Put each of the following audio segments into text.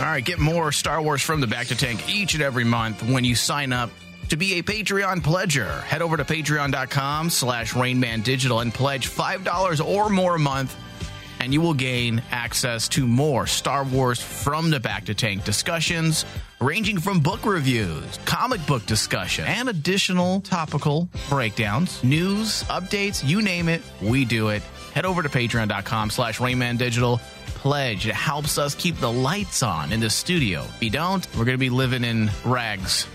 All right, get more Star Wars from the Bacta Tank each and every month when you sign up to be a Patreon pledger. Head over to patreon.com slash rainmandigital and pledge $5 or more a month, and you will gain access to more Star Wars from the Bacta Tank discussions, ranging from book reviews, comic book discussion, and additional topical breakdowns, news, updates, you name it, we do it. Head over to patreon.com slash rainmandigital pledge. It helps us keep the lights on in the studio. If you don't, we're going to be living in rags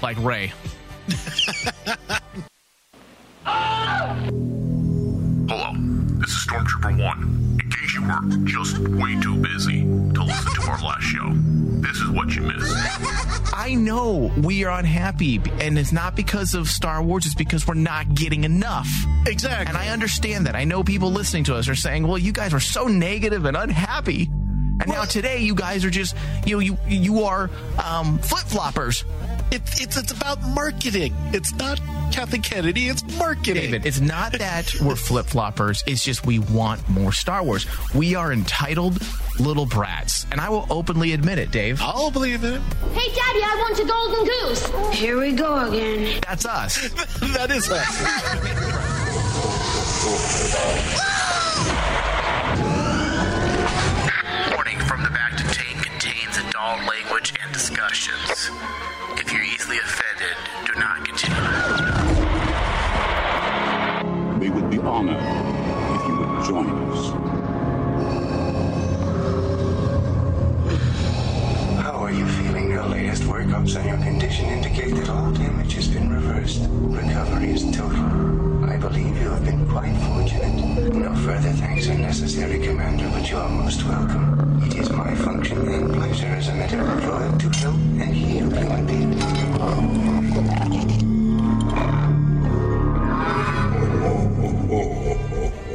like Rey. Hello, this is Stormtrooper 1. In case you were just way too busy to listen to our last show, this is what you missed. I know we are unhappy, and it's not because of Star Wars, it's because we're not getting enough. Exactly. And I understand that. I know people listening to us are saying, well, you guys are so negative and unhappy. And now today, you guys are just, you know, you, you are um, flip floppers. It, it's it's about marketing. It's not Kathleen Kennedy. It's marketing. David, it's not that we're flip floppers. It's just we want more Star Wars. We are entitled little brats. And I will openly admit it, Dave. I'll believe it. Hey, Daddy, I want a golden goose. Here we go again. That's us. that is us. Warning from the Bacta Tank contains adult language and discussions. If you're easily offended, do not continue. We would be honored if you would join us. How are you feeling? Your latest workups on your condition indicate that all damage has been reversed. Recovery is total. I believe you have been quite fortunate. Further thanks are necessary, Commander, but you are most welcome. It is my function and pleasure as a medical droid to help and heal human beings.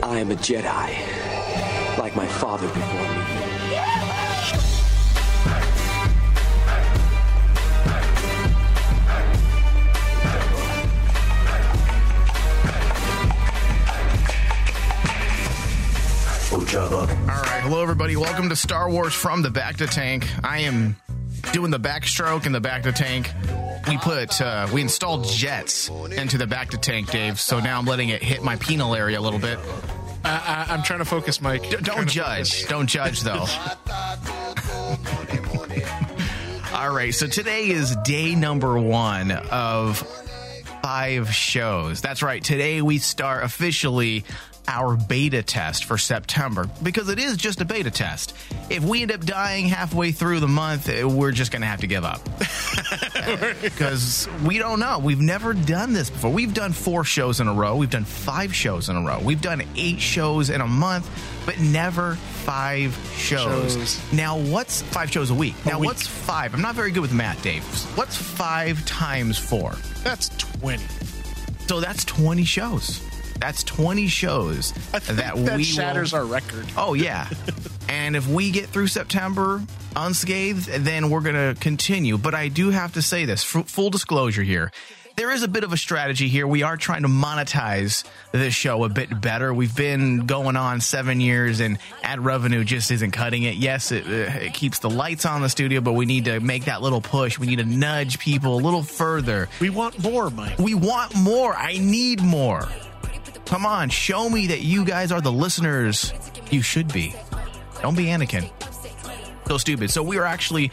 I am a Jedi, like my father before me. Everybody. Welcome to Star Wars from the Bacta Tank. I am doing the backstroke in the Bacta Tank. We put uh, we installed jets into the Bacta Tank, Dave. So now I'm letting it hit my penal area a little bit. I, I'm trying to focus, Mike. D- don't judge. Don't judge though. All right, so today is day number one of five shows. That's right. Today we start officially our beta test for September because it is just a beta test. If we end up dying halfway through the month, eh, we're just going to have to give up because we don't know. We've never done this before. We've done four shows in a row. We've done five shows in a row. We've done eight shows in a month, but never five shows. Shows. Now, what's five shows a week? Now, week. what's five? I'm not very good with math, Dave. What's five times four? That's 20. So that's 20 shows. That's 20 shows that, that, we shatters will, our record. Oh yeah. and if we get through September unscathed, then we're going to continue. But I do have to say this, f- full disclosure here. There is a bit of a strategy here. We are trying to monetize this show a bit better. We've been going on seven years, and ad revenue just isn't cutting it. Yes, it, uh, it keeps the lights on the studio, but we need to make that little push. We need to nudge people a little further. We want more, Mike. We want more. I need more. Come on, show me that you guys are the listeners you should be. Don't be Anakin. So stupid. So we are actually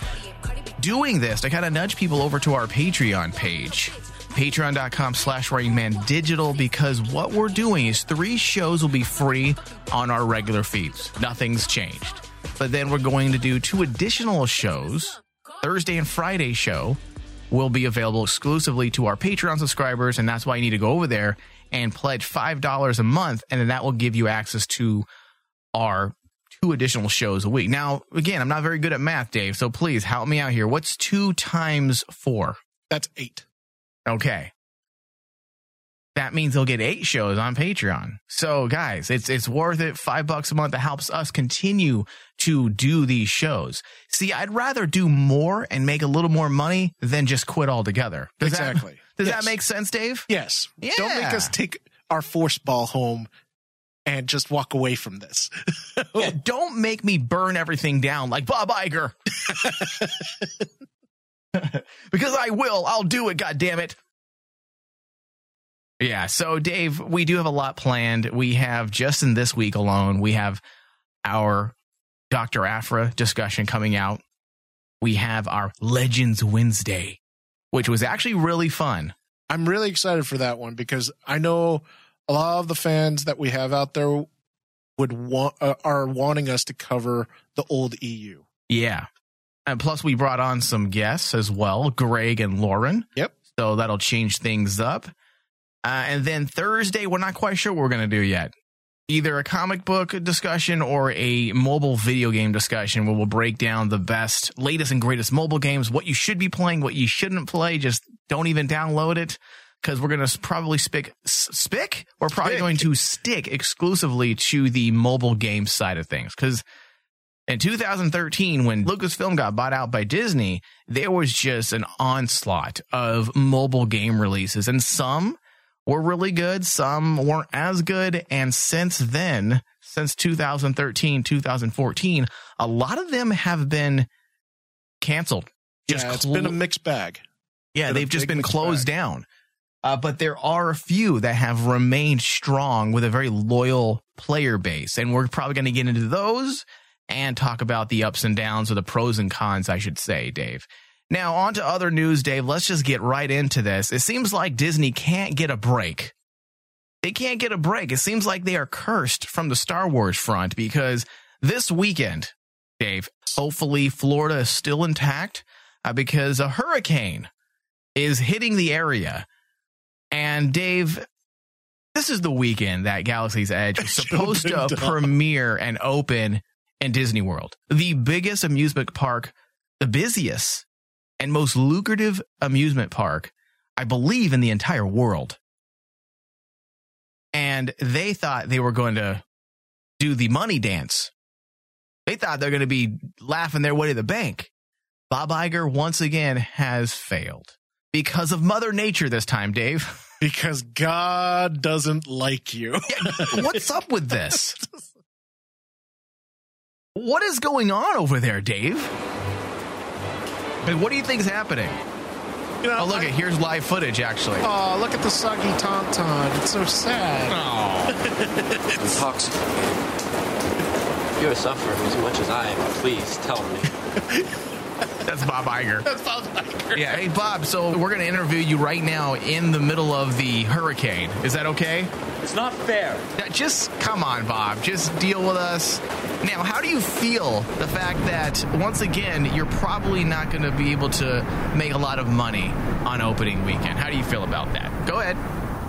doing this to kind of nudge people over to our Patreon page. Patreon.com slash Rainman Digital because what we're doing is three shows will be free on our regular feeds. Nothing's changed. But then we're going to do two additional shows. Thursday and Friday show will be available exclusively to our Patreon subscribers, and that's why you need to go over there and pledge five dollars a month, and then that will give you access to our two additional shows a week. Now, again, I'm not very good at math, Dave, so please help me out here. What's two times four? That's eight. Okay. That means they'll get eight shows on Patreon. So guys, it's it's worth it. Five bucks a month. It helps us continue to do these shows. See, I'd rather do more and make a little more money than just quit altogether. Does that- Exactly. does Yes. that make sense, Dave? Yes. Yeah. Don't make us take our force ball home and just walk away from this. Yeah, don't make me burn everything down like Bob Iger. because I will. I'll do it, God damn it. Yeah, so Dave, we do have a lot planned. We have just in this week alone, we have our Dr. Aphra discussion coming out. We have our Legends Wednesday, which was actually really fun. I'm really excited for that one because I know a lot of the fans that we have out there would want uh, are wanting us to cover the old EU. Yeah. And plus, we brought on some guests as well, Greg and Lauren. Yep. So that'll change things up. Uh, and then Thursday, we're not quite sure what we're going to do yet. Either a comic book discussion or a mobile video game discussion where we'll break down the best, latest, and greatest mobile games, what you should be playing, what you shouldn't play. Just don't even download it because we're going to probably spick, spick? We're probably going to stick exclusively to the mobile game side of things because in 2013, when Lucasfilm got bought out by Disney, there was just an onslaught of mobile game releases, and some were really good, some weren't as good. And since then, since 2013, 2014, a lot of them have been canceled. Just yeah, it's clo- been a mixed bag. yeah, been they've just been closed bag. down. Uh, but there are a few that have remained strong with a very loyal player base. And we're probably going to get into those and talk about the ups and downs or the pros and cons, I should say, Dave. Now, on to other news, Dave. Let's just get right into this. It seems like Disney can't get a break. They can't get a break. It seems like they are cursed from the Star Wars front because this weekend, Dave, hopefully Florida is still intact uh, because a hurricane is hitting the area. And Dave, this is the weekend that Galaxy's Edge was supposed to premiere and open in Disney World, the biggest amusement park, the busiest and most lucrative amusement park, I believe, in the entire world. And they thought they were going to do the money dance. They thought they're going to be laughing their way to the bank. Bob Iger once again has failed because of Mother Nature this time, Dave. Because God doesn't like you. Yeah, what's up with this? What is going on over there, Dave? And what do you think is happening? You know, Oh, look, I- at here's live footage, actually. Oh, look at the soggy tauntaun. It's so sad. Oh, Intoxicated. You're suffering as much as I am. Please tell me. that's Bob Iger. That's Bob Iger. Yeah, hey, Bob, so we're going to interview you right now in the middle of the hurricane. Is that okay? It's not fair. Yeah, Just come on, Bob. Just deal with us. Now, how do you feel the fact that once again you're probably not going to be able to make a lot of money on opening weekend? How do you feel about that? Go ahead.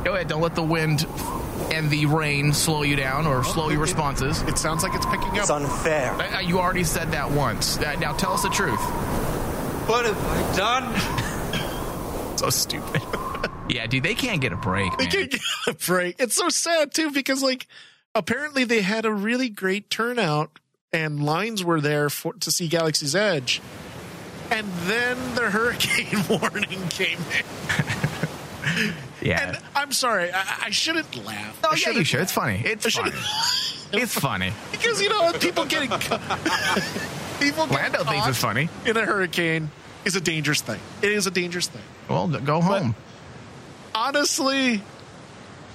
Go ahead. Don't let the wind and the rain slow you down or slow your responses. It sounds like it's picking up. It's unfair. Uh, You already said that once. Uh, Now tell us the truth. What have I done? So stupid. yeah, dude, they can't get a break. They man. can't get a break. It's so sad too because like apparently they had a really great turnout and lines were there for to see Galaxy's Edge. And then the hurricane warning came in. Yeah. And I'm sorry, I, I shouldn't laugh. Oh I yeah, you should. laugh. It's funny. It's I funny. It's funny. because you know people getting ca- people getting Lando thinks it's funny. in a hurricane is a dangerous thing. It is a dangerous thing. Well, go home. Honestly,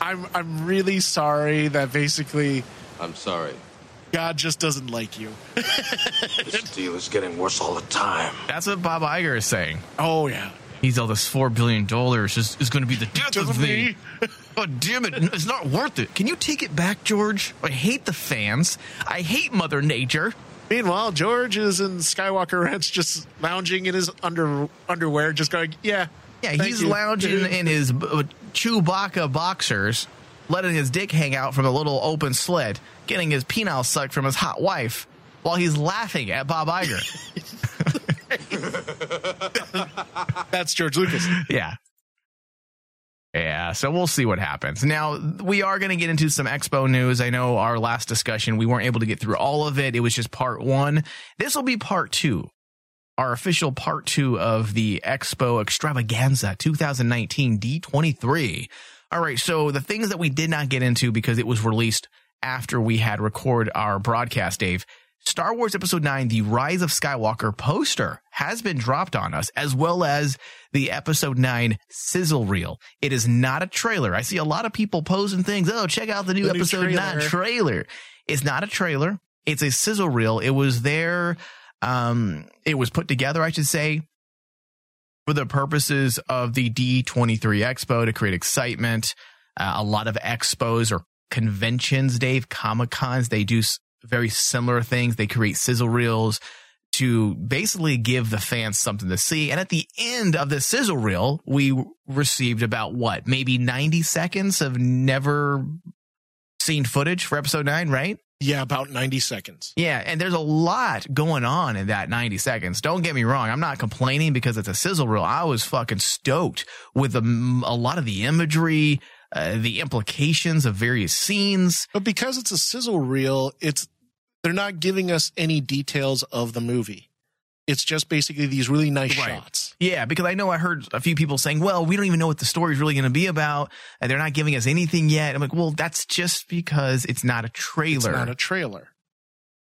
I'm I'm really sorry that basically I'm sorry. God just doesn't like you. This deal is getting worse all the time. That's what Bob Iger is saying. Oh yeah. He's all this four billion dollars is, is going to be the death of Doesn't me. Oh damn it! It's not worth it. Can you take it back, George? I hate the fans. I hate Mother Nature. Meanwhile, George is in Skywalker Ranch, just lounging in his under underwear, just going, "Yeah, Yeah, thank he's you." lounging in his uh, Chewbacca boxers, letting his dick hang out from a little open slit, getting his penile sucked from his hot wife, while he's laughing at Bob Iger. That's George Lucas. Yeah. Yeah, so we'll see what happens. Now, we are going to get into some expo news. I know our last discussion, we weren't able to get through all of it. It was just part one. This will be part two, our official part two of the Expo Extravaganza 2019 D23. All right, so the things that we did not get into because it was released after we had record our broadcast, Dave, Star Wars Episode 9, The Rise of Skywalker poster has been dropped on us, as well as the Episode 9 sizzle reel. It is not a trailer. I see a lot of people posing things. Oh, check out the new The new Episode 9 trailer. trailer. It's not a trailer. It's a sizzle reel. It was there. Um, it was put together, I should say, for the purposes of the D23 Expo to create excitement. Uh, a lot of expos or conventions, Dave, Comic Cons, they do very similar things. They create sizzle reels to basically give the fans something to see. And at the end of the sizzle reel, we received about what, maybe 90 seconds of never seen footage for episode nine, right? Yeah, about 90 seconds. Yeah, and there's a lot going on in that 90 seconds. Don't get me wrong. I'm not complaining because it's a sizzle reel. I was fucking stoked with a, a lot of the imagery, uh, the implications of various scenes. But because it's a sizzle reel, it's they're not giving us any details of the movie. It's just basically these really nice Right. shots. Yeah, because I know I heard a few people saying, well, we don't even know what the story's really going to be about. And they're not giving us anything yet. I'm like, well, that's just because it's not a trailer. It's not a trailer.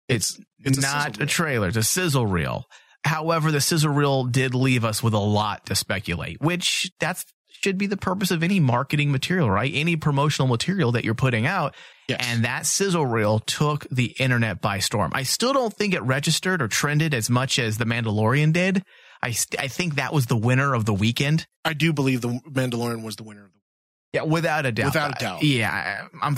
It's, it's a not a reel. trailer. It's a sizzle reel. However, the sizzle reel did leave us with a lot to speculate, which that's should be the purpose of any marketing material, right? Any promotional material that you're putting out. Yes. And that sizzle reel took the internet by storm. I still don't think it registered or trended as much as The Mandalorian did. I, st- I think that was the winner of the weekend. I do believe the Mandalorian was the winner of the weekend. Yeah, without a doubt. Without a doubt. Yeah, I'm.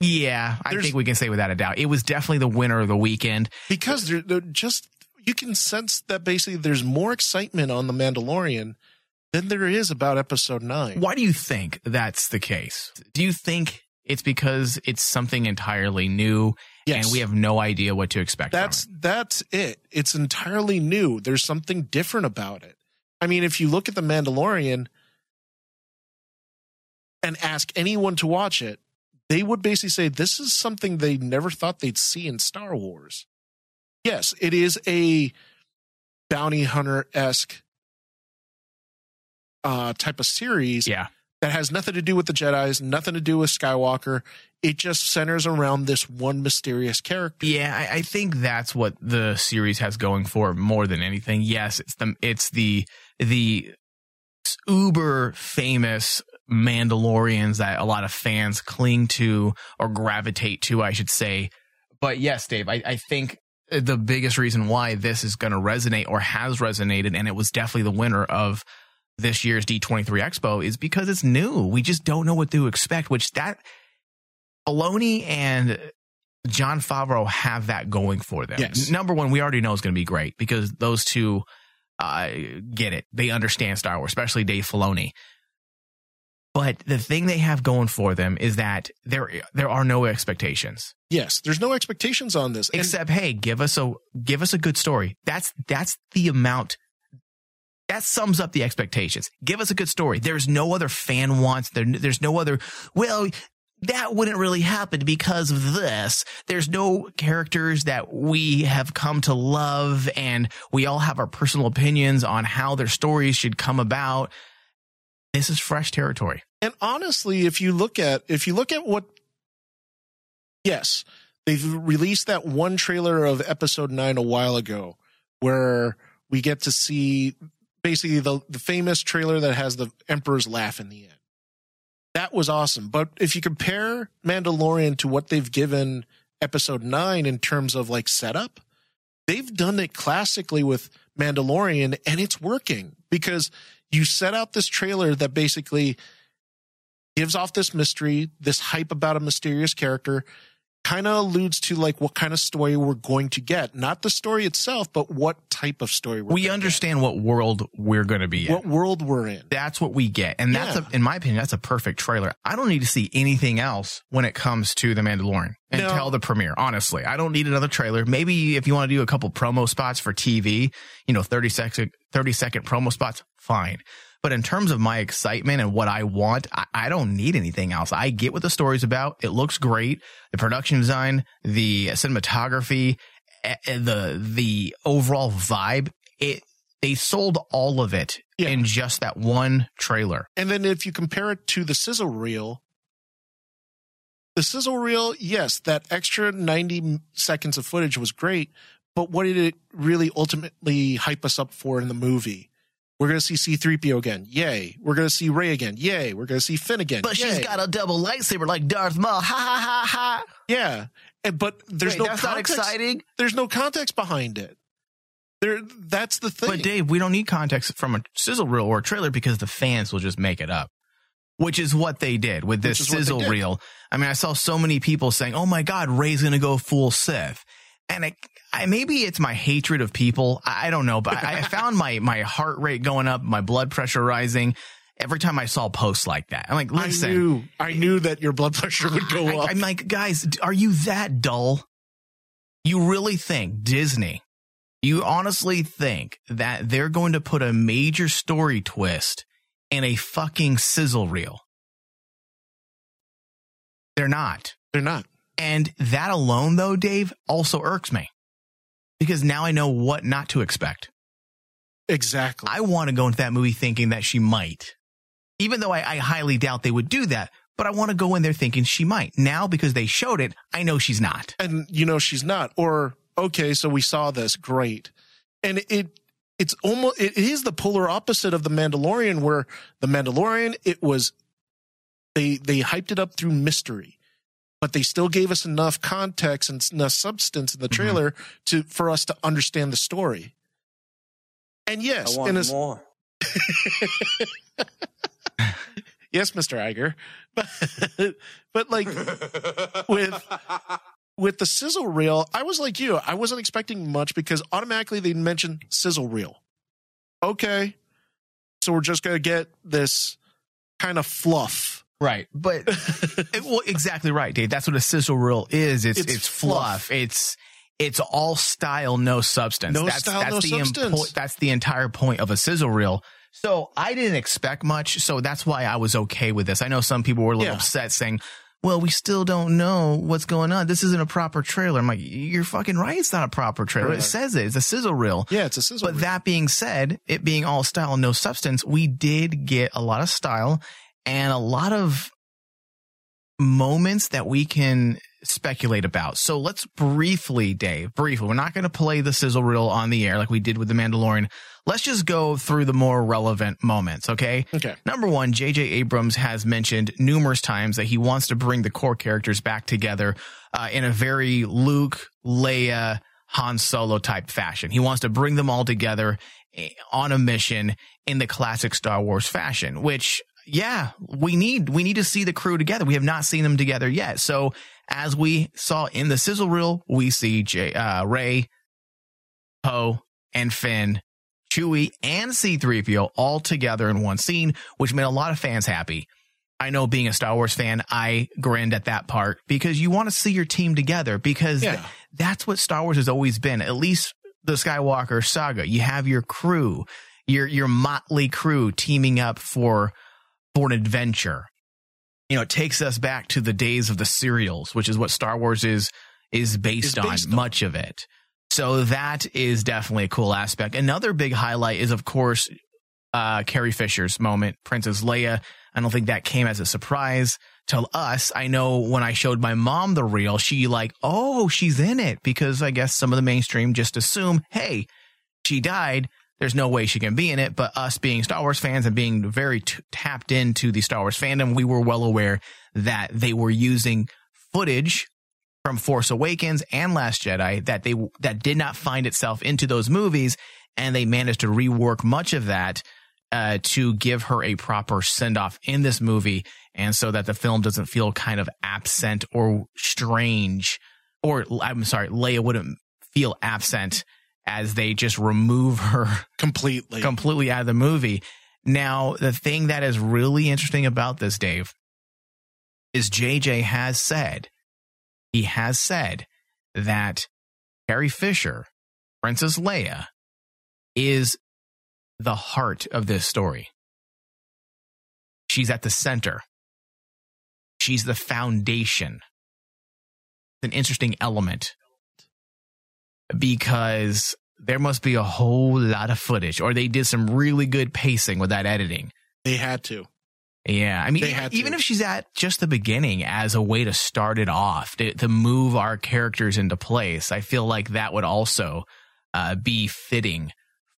Yeah, I There's- think we can say without a doubt. It was definitely the winner of the weekend. because they're, they're just you can sense that basically there's more excitement on the Mandalorian than there is about episode 9. Why do you think that's the case? Do you think it's because it's something entirely new Yes. and we have no idea what to expect? That's from that's it. It's entirely new. There's something different about it. I mean, if you look at the Mandalorian and ask anyone to watch it, they would basically say this is something they never thought they'd see in Star Wars. Yes, it is a bounty hunter esque uh, type of series. Yeah. That has nothing to do with the Jedi's, nothing to do with Skywalker. It just centers around this one mysterious character. Yeah, I, I think that's what the series has going for more than anything. Yes, it's the it's the the uber famous Mandalorians that a lot of fans cling to or gravitate to, I should say. But yes, Dave, I, I think the biggest reason why this is going to resonate or has resonated, and it was definitely the winner of this year's D23 Expo, is because it's new. We just don't know what to expect, which that Filoni and Jon Favreau have that going for them. Yes. Number one, we already know it's going to be great because those two uh, get it. They understand Star Wars, especially Dave Filoni. But the thing they have going for them is that there there are no expectations Yes, there's no expectations on this. And except hey, give us a give us a good story. That's that's the amount. That sums up the expectations. Give us a good story. There's no other fan wants. There, there's no other. Well, that wouldn't really happen because of this. There's no characters that we have come to love, and we all have our personal opinions on how their stories should come about. This is fresh territory. and honestly, if you look at if you look at what yes, they've released that one trailer of episode 9 a while ago where we get to see basically the the famous trailer that has the emperor's laugh in the end. That was awesome. But if you compare Mandalorian to what they've given episode 9 in terms of like setup, they've done it classically with Mandalorian and it's working because you set out this trailer that basically gives off this mystery, this hype about a mysterious character, kind of alludes to like what kind of story we're going to get. Not the story itself, but what type of story we're We understand what world we're going to be in. what world we're in. That's what we get. And that's, Yeah. a, in my opinion, that's a perfect trailer. I don't need to see anything else when it comes to The Mandalorian No. until the premiere. Honestly, I don't need another trailer. Maybe if you want to do a couple promo spots for TV, you know, 30 second, 30 second promo spots, fine. But in terms of my excitement and what I want, I, I don't need anything else. I get what the story's about. It looks great. The production design, the cinematography, eh, eh, the, the overall vibe, it, they sold all of it Yeah. in just that one trailer. And then if you compare it to the sizzle reel, The sizzle reel, yes, that extra 90 seconds of footage was great, but what did it really ultimately hype us up for in the movie? We're going to see C3PO again. Yay. We're going to see Rey again. Yay. We're going to see Finn again. But she's got a double lightsaber like Darth Maul. Ha ha ha ha. Yeah. And, but there's Wait, no that's not context. exciting. There's no context behind it. There that's the thing. But Dave, we don't need context from a sizzle reel or a trailer because the fans will just make it up. Which is what they did with this Which is what they sizzle reel. I mean, I saw so many people saying, "Oh my God, Rey's gonna go full Sith," and I, I maybe it's my hatred of people. I, don't know, but I, I found my my heart rate going up, my blood pressure rising every time I saw posts like that. I'm like, listen, I knew I knew that your blood pressure would go I, up. I'm like, guys, are you that dull? You really think Disney? You honestly think that they're going to put a major story twist in a fucking sizzle reel? They're not. They're not. And that alone, though, Dave, also irks me because now I know what not to expect. Exactly. I want to go into that movie thinking that she might, even though I, I highly doubt they would do that. But I want to go in there thinking she might. Now, because they showed it, I know she's not. and you know she's not. Or okay, so we saw this, great. And it it's almost it is the polar opposite of the Mandalorian, where the Mandalorian it was they they hyped it up through mystery, but they still gave us enough context and enough substance in the mm-hmm. trailer to for us to understand the story. And yes, in a, more. yes, Mr. Iger. But, but like with with the sizzle reel, I was like you. I wasn't expecting much because automatically they mentioned sizzle reel. Okay. So we're just gonna get this kind of fluff. Right. But it, well, exactly right, Dave. That's what a sizzle reel is. It's it's, It's fluff. fluff. It's it's all style, no substance. No that's, style, that's no the substance. impo- that's the entire point of a sizzle reel. So I didn't expect much. So that's why I was okay with this. I know some people were a little Yeah. upset saying, well, we still don't know what's going on. This isn't a proper trailer. I'm like, you're fucking right. It's not a proper trailer. It says it. It's a sizzle reel. Yeah, it's a sizzle But reel. that being said, it being all style and no substance, we did get a lot of style and a lot of moments that we can speculate about. So let's briefly, Dave, briefly, we're not going to play the sizzle reel on the air like we did with the Mandalorian. Let's just go through the more relevant moments, okay? Okay. Number one, J.J. Abrams has mentioned numerous times that he wants to bring the core characters back together uh, in a very Luke, Leia, Han Solo type fashion. He wants to bring them all together eh, on a mission in the classic Star Wars fashion, which yeah, we need we need to see the crew together. We have not seen them together yet. So as we saw in the sizzle reel, we see J, uh, Rey, Poe, and Finn, Chewie, and C-3PO all together in one scene, which made a lot of fans happy. I know being a Star Wars fan, I grinned at that part because you want to see your team together because Yeah. th- that's what Star Wars has always been. At least the Skywalker saga. You have your crew, your your motley crew teaming up for for an adventure. You know, it takes us back to the days of the serials, which is what Star Wars is is based, Is on, on. much of it. So that is definitely a cool aspect. Another big highlight is, of course, uh, Carrie Fisher's moment, Princess Leia. I don't think that came as a surprise to us. I know when I showed my mom the reel, she like, oh, she's in it because I guess some of the mainstream just assume, hey, she died. There's no way she can be in it. But us being Star Wars fans and being very t- tapped into the Star Wars fandom, we were well aware that they were using footage from Force Awakens and Last Jedi that they that did not find itself into those movies, and they managed to rework much of that uh, to give her a proper send off in this movie, and so that the film doesn't feel kind of absent or strange, or I'm sorry, Leia wouldn't feel absent as they just remove her completely. completely out of the movie. Now, the thing that is really interesting about this, Dave, is JJ has said, he has said that Carrie Fisher, Princess Leia, is the heart of this story. She's at the center. She's the foundation. It's an interesting element because there must be a whole lot of footage, or they did some really good pacing with that editing. they had to. Yeah, I mean, They had to. even if she's at just the beginning as a way to start it off, to, to move our characters into place, I feel like that would also uh, be fitting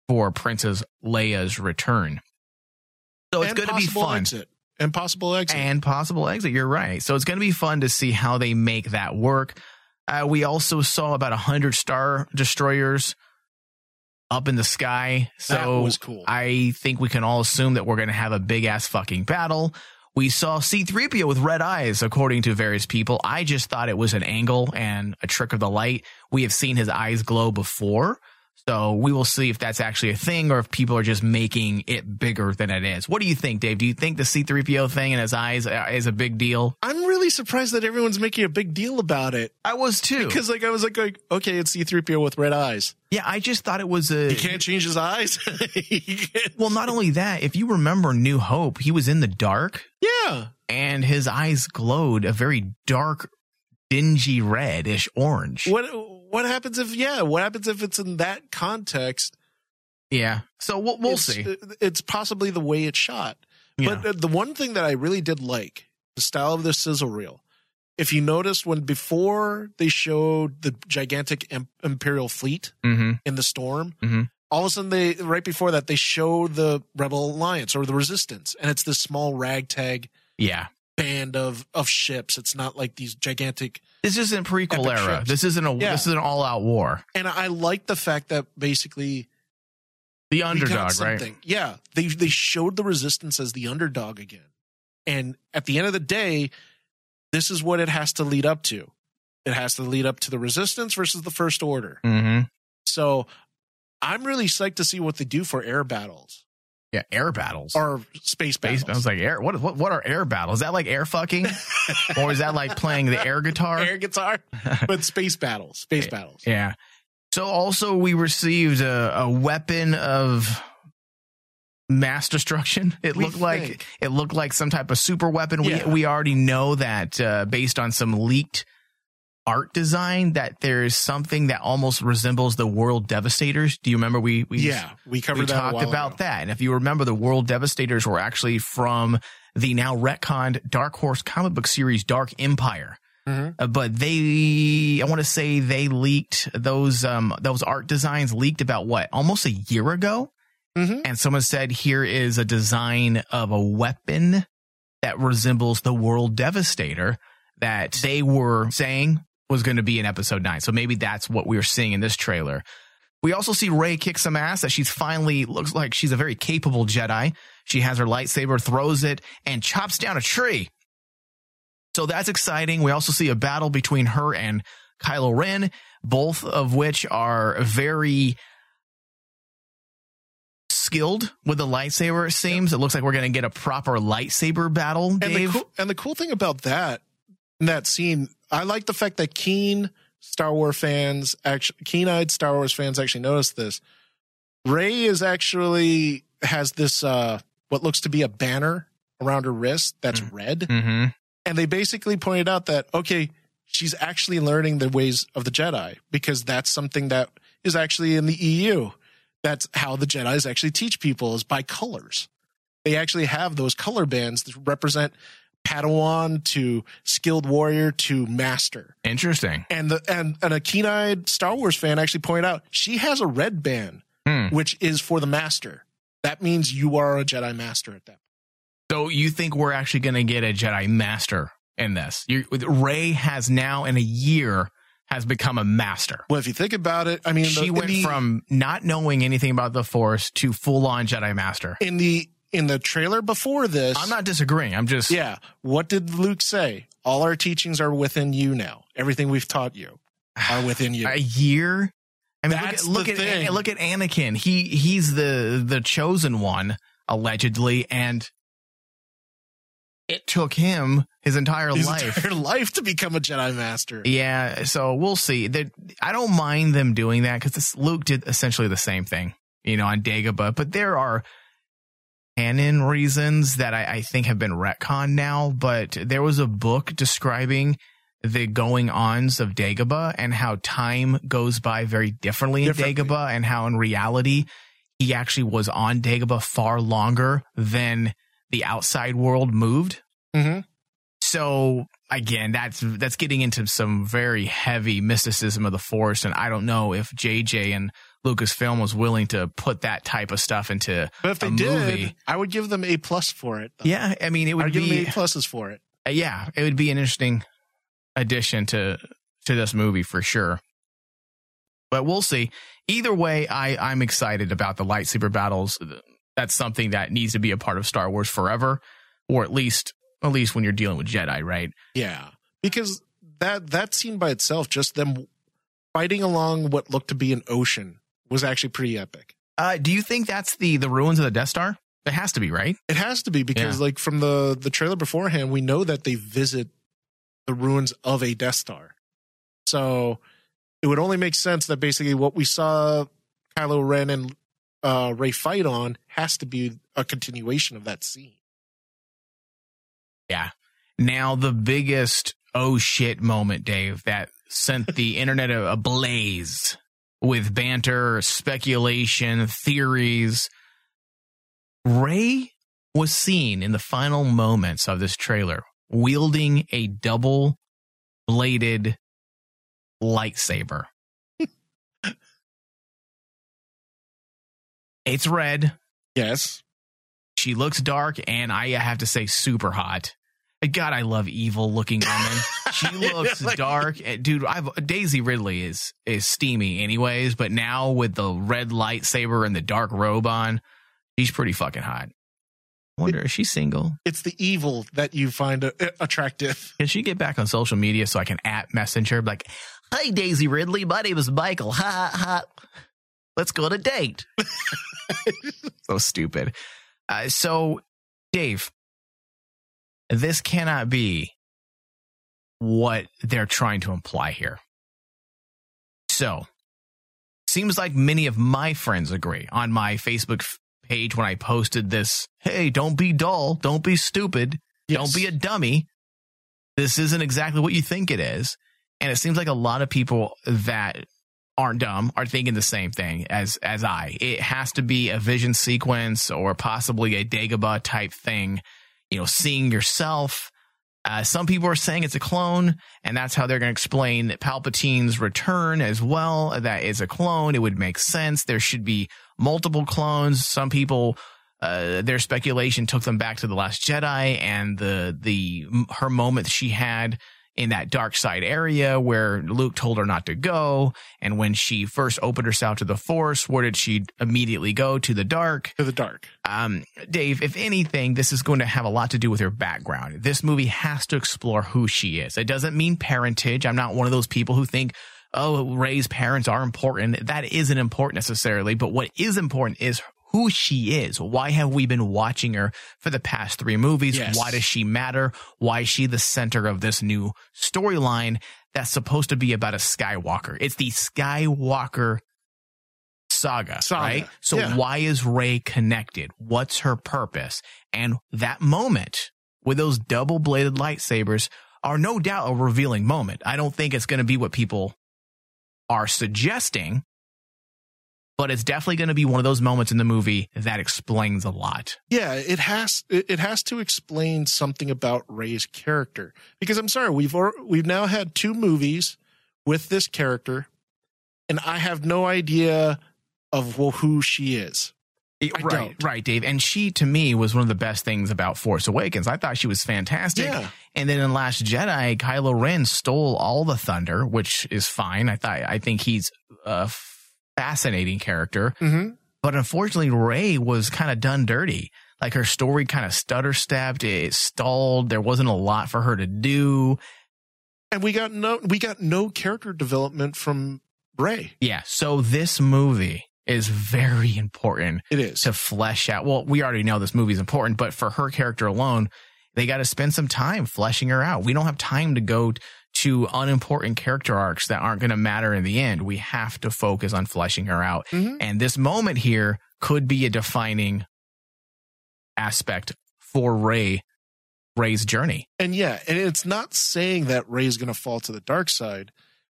for Princess Leia's return. So it's going to be fun. Exit. And possible exit. and possible exit. You're right. So it's going to be fun to see how they make that work. Uh, we also saw about a hundred star destroyers up in the sky. So cool. I think we can all assume that we're going to have a big ass fucking battle. We saw C3PO with red eyes, according to various people. I just thought it was an angle and a trick of the light. We have seen his eyes glow before. So we will see if that's actually a thing or if people are just making it bigger than it is. What do you think, Dave? Do you think the C3PO thing and his eyes uh, is a big deal? I'm really surprised that everyone's making a big deal about it. I was too. Because like I was like, like okay, it's C3PO with red eyes. yeah, I just thought it was a. He can't change his eyes. Well, not only that, if you remember New Hope, he was in the dark yeah. and his eyes glowed a very dark, dingy reddish orange. What what happens if yeah? What happens if it's in that context? Yeah. So we'll, we'll it's, see. It's possibly the way it's shot. Yeah. But the one thing that I really did like the style of the sizzle reel. If you noticed when before they showed the gigantic imperial fleet hmm in the storm, Mhm. all of a sudden they right before that they show the rebel alliance or the resistance, and it's this small ragtag Yeah. Band of of ships. It's not like these gigantic. This isn't prequel era. ships. This isn't a Yeah. this is an all out war. And I like the fact that basically The underdog, right? Yeah, they they showed the resistance as the underdog again, and at the end of the day, this is what it has to lead up to. It has to lead up to the resistance versus the first order. hmm So, I'm really psyched to see what they do for air battles Yeah, air battles. or space Space, battles. I was like, air. What, what? What are air battles? Is that like air fucking, or is that like playing the air guitar? air guitar, but space battles, space battles. Yeah. So also we received a, a weapon of mass destruction. It We looked like it looked like some type of super weapon. Yeah. We we already know that uh, based on some leaked art design that there's something that almost resembles the World Devastators. Do you remember we we Yeah, we covered we talked about ago. that. And if you remember, the World Devastators were actually from the now retconned Dark Horse comic book series Dark Empire. Mhm. Uh, but they, I want to say they leaked those, um, those art designs leaked about what, almost a year ago. Mhm. And someone said, here is a design of a weapon that resembles the World Devastator that they were saying was going to be in episode nine. So maybe that's what we're seeing in this trailer. We also see Rey kick some ass that she's finally looks like she's a very capable Jedi. She has her lightsaber, throws it, and chops down a tree. So that's exciting. We also see a battle between her and Kylo Ren, both of which are very skilled with the lightsaber. It seems it looks like we're going to get a proper lightsaber battle. And the, Dave, cool, and the cool thing about that, in that scene, I like the fact that keen Star Wars fans, actually keen-eyed Star Wars fans, actually noticed this. Rey is actually has this uh what looks to be a banner around her wrist that's red, mm-hmm. and they basically pointed out that okay, she's actually learning the ways of the Jedi because that's something that is actually in the EU. That's how the Jedi's actually teach people is by colors. They actually have those color bands that represent Padawan to skilled warrior to master. interesting. And the and, and a keen-eyed Star Wars fan actually pointed out she has a red band Hmm. which is for the master. That means you are a Jedi master at that. So you think we're actually going to get a Jedi Master in this? Rey has now in a year has become a master. Well, if you think about it, I mean, she the, went the, from not knowing anything about the Force to full on Jedi Master. in the in the trailer before this. I'm not disagreeing. I'm just Yeah. What did Luke say? All our teachings are within you now. Everything we've taught you are within you. a year. I mean, That's look at look at, look at Anakin. He he's the the chosen one allegedly, and it took him his entire His life. entire life to become a Jedi master. Yeah, so we'll see. That I don't mind them doing that because Luke did essentially the same thing, you know, on Dagobah. But there are canon reasons that I, I think have been retconned now. But there was a book describing the going ons of Dagobah and how time goes by very differently in Differently. Dagobah, and how in reality he actually was on Dagobah far longer than the outside world moved. Mm-hmm. So again, that's that's getting into some very heavy mysticism of the Force, and I don't know if JJ and Lucasfilm was willing to put that type of stuff into But if they did, movie. I would give them a plus for it. though. Yeah, I mean, it would I'd give them be a pluses for it. uh, yeah, it would be an interesting addition to to this movie for sure. But we'll see. Either way, I I'm excited about the lightsaber battles. That's something that needs to be a part of Star Wars forever, or at least at least when you're dealing with Jedi, right? Yeah, because that that scene by itself, just them fighting along what looked to be an ocean, was actually pretty epic. Uh, do you think that's the the ruins of the Death Star? It has to be, right? It has to be because, Yeah. like from the the trailer beforehand, we know that they visit the ruins of a Death Star. So it would only make sense that basically what we saw Kylo Ren and uh, Rey fight on has to be a continuation of that scene. Yeah. Now the biggest oh shit moment, Dave, that sent the internet ablaze with banter, speculation, theories. Rey was seen in the final moments of this trailer wielding a double bladed lightsaber. it's red. Yes. She looks dark and I have to say super hot. God, I love evil looking women. She looks Like- dark. Dude, I've, Daisy Ridley is is steamy anyways, but now with the red lightsaber and the dark robe on, she's pretty fucking hot. Wonder is she single? It's the evil that you find uh, attractive. Can she get back on social media so I can at messenger like, "Hi Daisy Ridley, my name is Michael. Ha ha. ha. Let's go on a date." so stupid. Uh, so, Dave, this cannot be what they're trying to imply here. So, seems like many of my friends agree on my Facebook page when I posted this. Hey, don't be dull. Don't be stupid. Don't be a dummy. This isn't exactly what you think it is. And it seems like a lot of people that aren't dumb are thinking the same thing as as I. It has to be a vision sequence or possibly a Dagobah type thing. You know, seeing yourself. Uh, some people are saying it's a clone, and that's how they're going to explain Palpatine's return as well. That is a clone. It would make sense. There should be multiple clones. Some people, uh, their speculation took them back to the Last Jedi and the the her moment she had in that dark side area where Luke told her not to go. And when she first opened herself to the Force, where did she immediately go? To the dark. To the dark. Um, Dave, if anything, this is going to have a lot to do with her background. This movie has to explore who she is. It doesn't mean parentage. I'm not one of those people who think, oh, Rey's parents are important. That isn't important necessarily. But what is important is who she is. Why have we been watching her for the past three movies? Yes. Why does she matter? Why is she the center of this new storyline that's supposed to be about a Skywalker? It's the Skywalker saga, Saga, right? So yeah. why is Rey connected? What's her purpose? And that moment with those double bladed lightsabers are no doubt a revealing moment. I don't think it's going to be what people are suggesting, but it's definitely going to be one of those moments in the movie that explains a lot. Yeah, it has it it has to explain something about Rey's character because I'm sorry, we've or, we've now had two movies with this character, and I have no idea of well, who she is. I right, don't. right, Dave. And she, to me, was one of the best things about Force Awakens. I thought she was fantastic. Yeah. And then in Last Jedi, Kylo Ren stole all the thunder, which is fine. I thought, I think he's a fascinating character. Mm-hmm. But unfortunately, Rey was kind of done dirty. Like her story kind of stutter stepped. It stalled. There wasn't a lot for her to do. And we got no we got no character development from Rey. Yeah. So this movie is very important It is. to flesh out. Well, we already know this movie is important, but for her character alone, they got to spend some time fleshing her out. We don't have time to go to unimportant character arcs that aren't going to matter in the end. We have to focus on fleshing her out. Mhm. And this moment here could be a defining aspect for Rey, Rey's journey. And yeah, and it's not saying that Rey's going to fall to the dark side,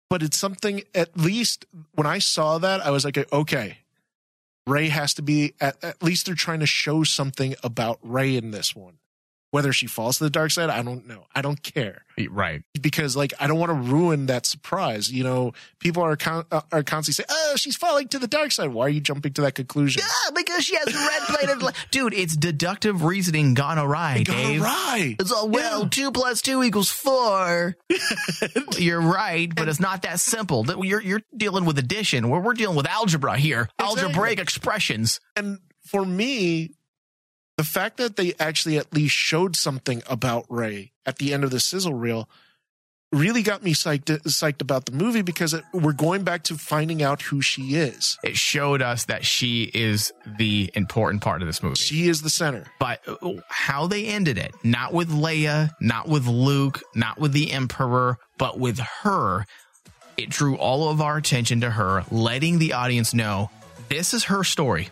but it's something at least when I saw that, I was like, okay, Rey has to be at, at least they're trying to show something about Rey in this one. Whether she falls to the dark side, I don't know. I don't care Right. because like I don't want to ruin that surprise. You know, people are con- uh, are constantly saying, "Oh, she's falling to the dark side." Why are you jumping to that conclusion? Yeah, because she has red plated. li- Dude, it's deductive reasoning gone awry, Got it Dave. right. It's all well, Yeah. two plus two equals four. you're right, but it's not that simple. That- You're you're dealing with addition. Where we're dealing with algebra here, Exactly. algebraic expressions. And for me, the fact that they actually at least showed something about Rey at the end of the sizzle reel really got me psyched psyched about the movie because it, we're going back to finding out who she is. It showed us that she is the important part of this movie. She is the center. but uh, how they ended it, not with Leia, not with Luke, not with the Emperor, but with her, it drew all of our attention to her, letting the audience know this is her story.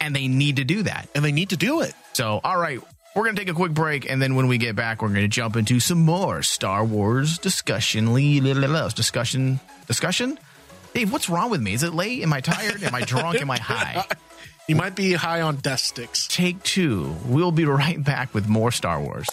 And they need to do that. And they need to do it. So, all right, we're going to take a quick break. And then when we get back, we're going to jump into some more Star Wars discussion. Discussion. Discussion? Dave, what's wrong with me? Is it late? Am I tired? Am I drunk? Am I high? You might be high on death sticks. Take two. We'll be right back with more Star Wars.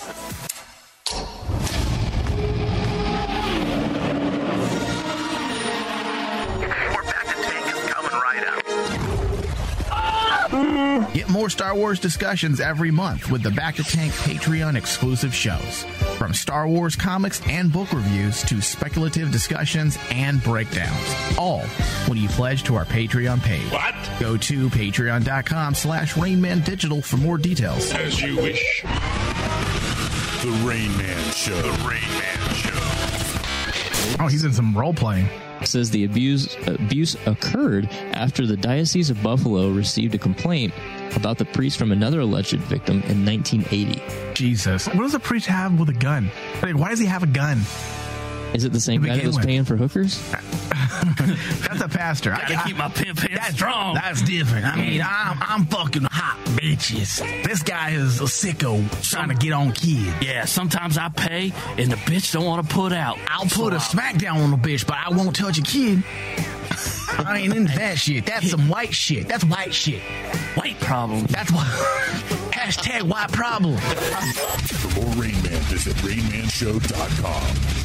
Up. Get more Star Wars discussions every month with the Bacta Tank Patreon exclusive shows. From Star Wars comics and book reviews to speculative discussions and breakdowns. All when you pledge to our Patreon page. What? Go to patreon.com slash Rainman Digital for more details. As you wish. The Rain Man Show. The Rain Man Show. Oh, he's in some role playing. Says the abuse abuse occurred after the Diocese of Buffalo received a complaint about the priest from another alleged victim in 1980. Jesus. What does a priest have with a gun? Like, why does he have a gun? Is it the same guy that was with. paying for hookers? That's a pastor. I Gotta keep my pimp hand That's strong. That's different. I mean, I'm I'm fucking hot bitches. This guy is a sicko trying to get on kids. Yeah, sometimes I pay and the bitch don't want to put out. I'll put a smackdown on the bitch, but I won't touch a kid. I ain't into that shit. That's some white shit. That's white shit. White problem. That's what. Hashtag white problem. For more Rain Man, visit RainManShow.com.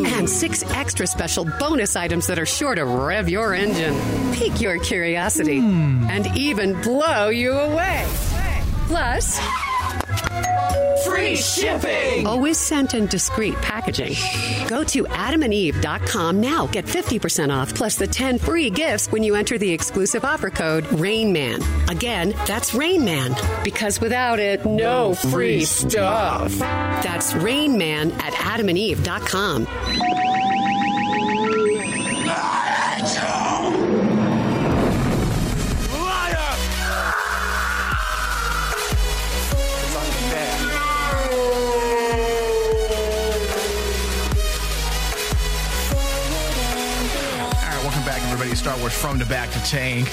And six extra special bonus items that are sure to rev your engine, pique your curiosity, hmm. and even blow you away. Plus, free shipping! Always sent in discreet packaging. Go to adamandeve.com now. Get 50% off plus the 10 free gifts when you enter the exclusive offer code RAINMAN. Again, that's RAINMAN. Because without it, no free stuff. That's RAINMAN at adamandeve.com. everybody. Star Wars from the Bacta Tank.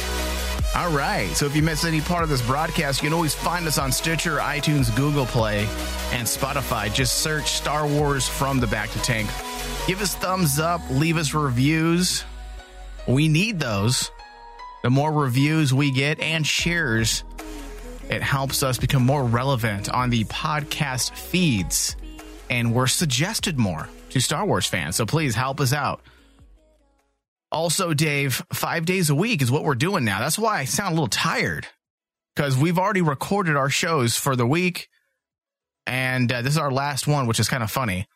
All right, so if you miss any part of this broadcast, you can always find us on Stitcher, iTunes, Google Play, and Spotify. Just search Star Wars from the Bacta Tank. Give us thumbs up, leave us reviews. We need those. The more reviews we get and shares, it helps us become more relevant on the podcast feeds. And we're suggested more to Star Wars fans. So please help us out. Also, Dave, five days a week is what we're doing now. That's why I sound a little tired because we've already recorded our shows for the week. And uh, this is our last one, which is kind of funny.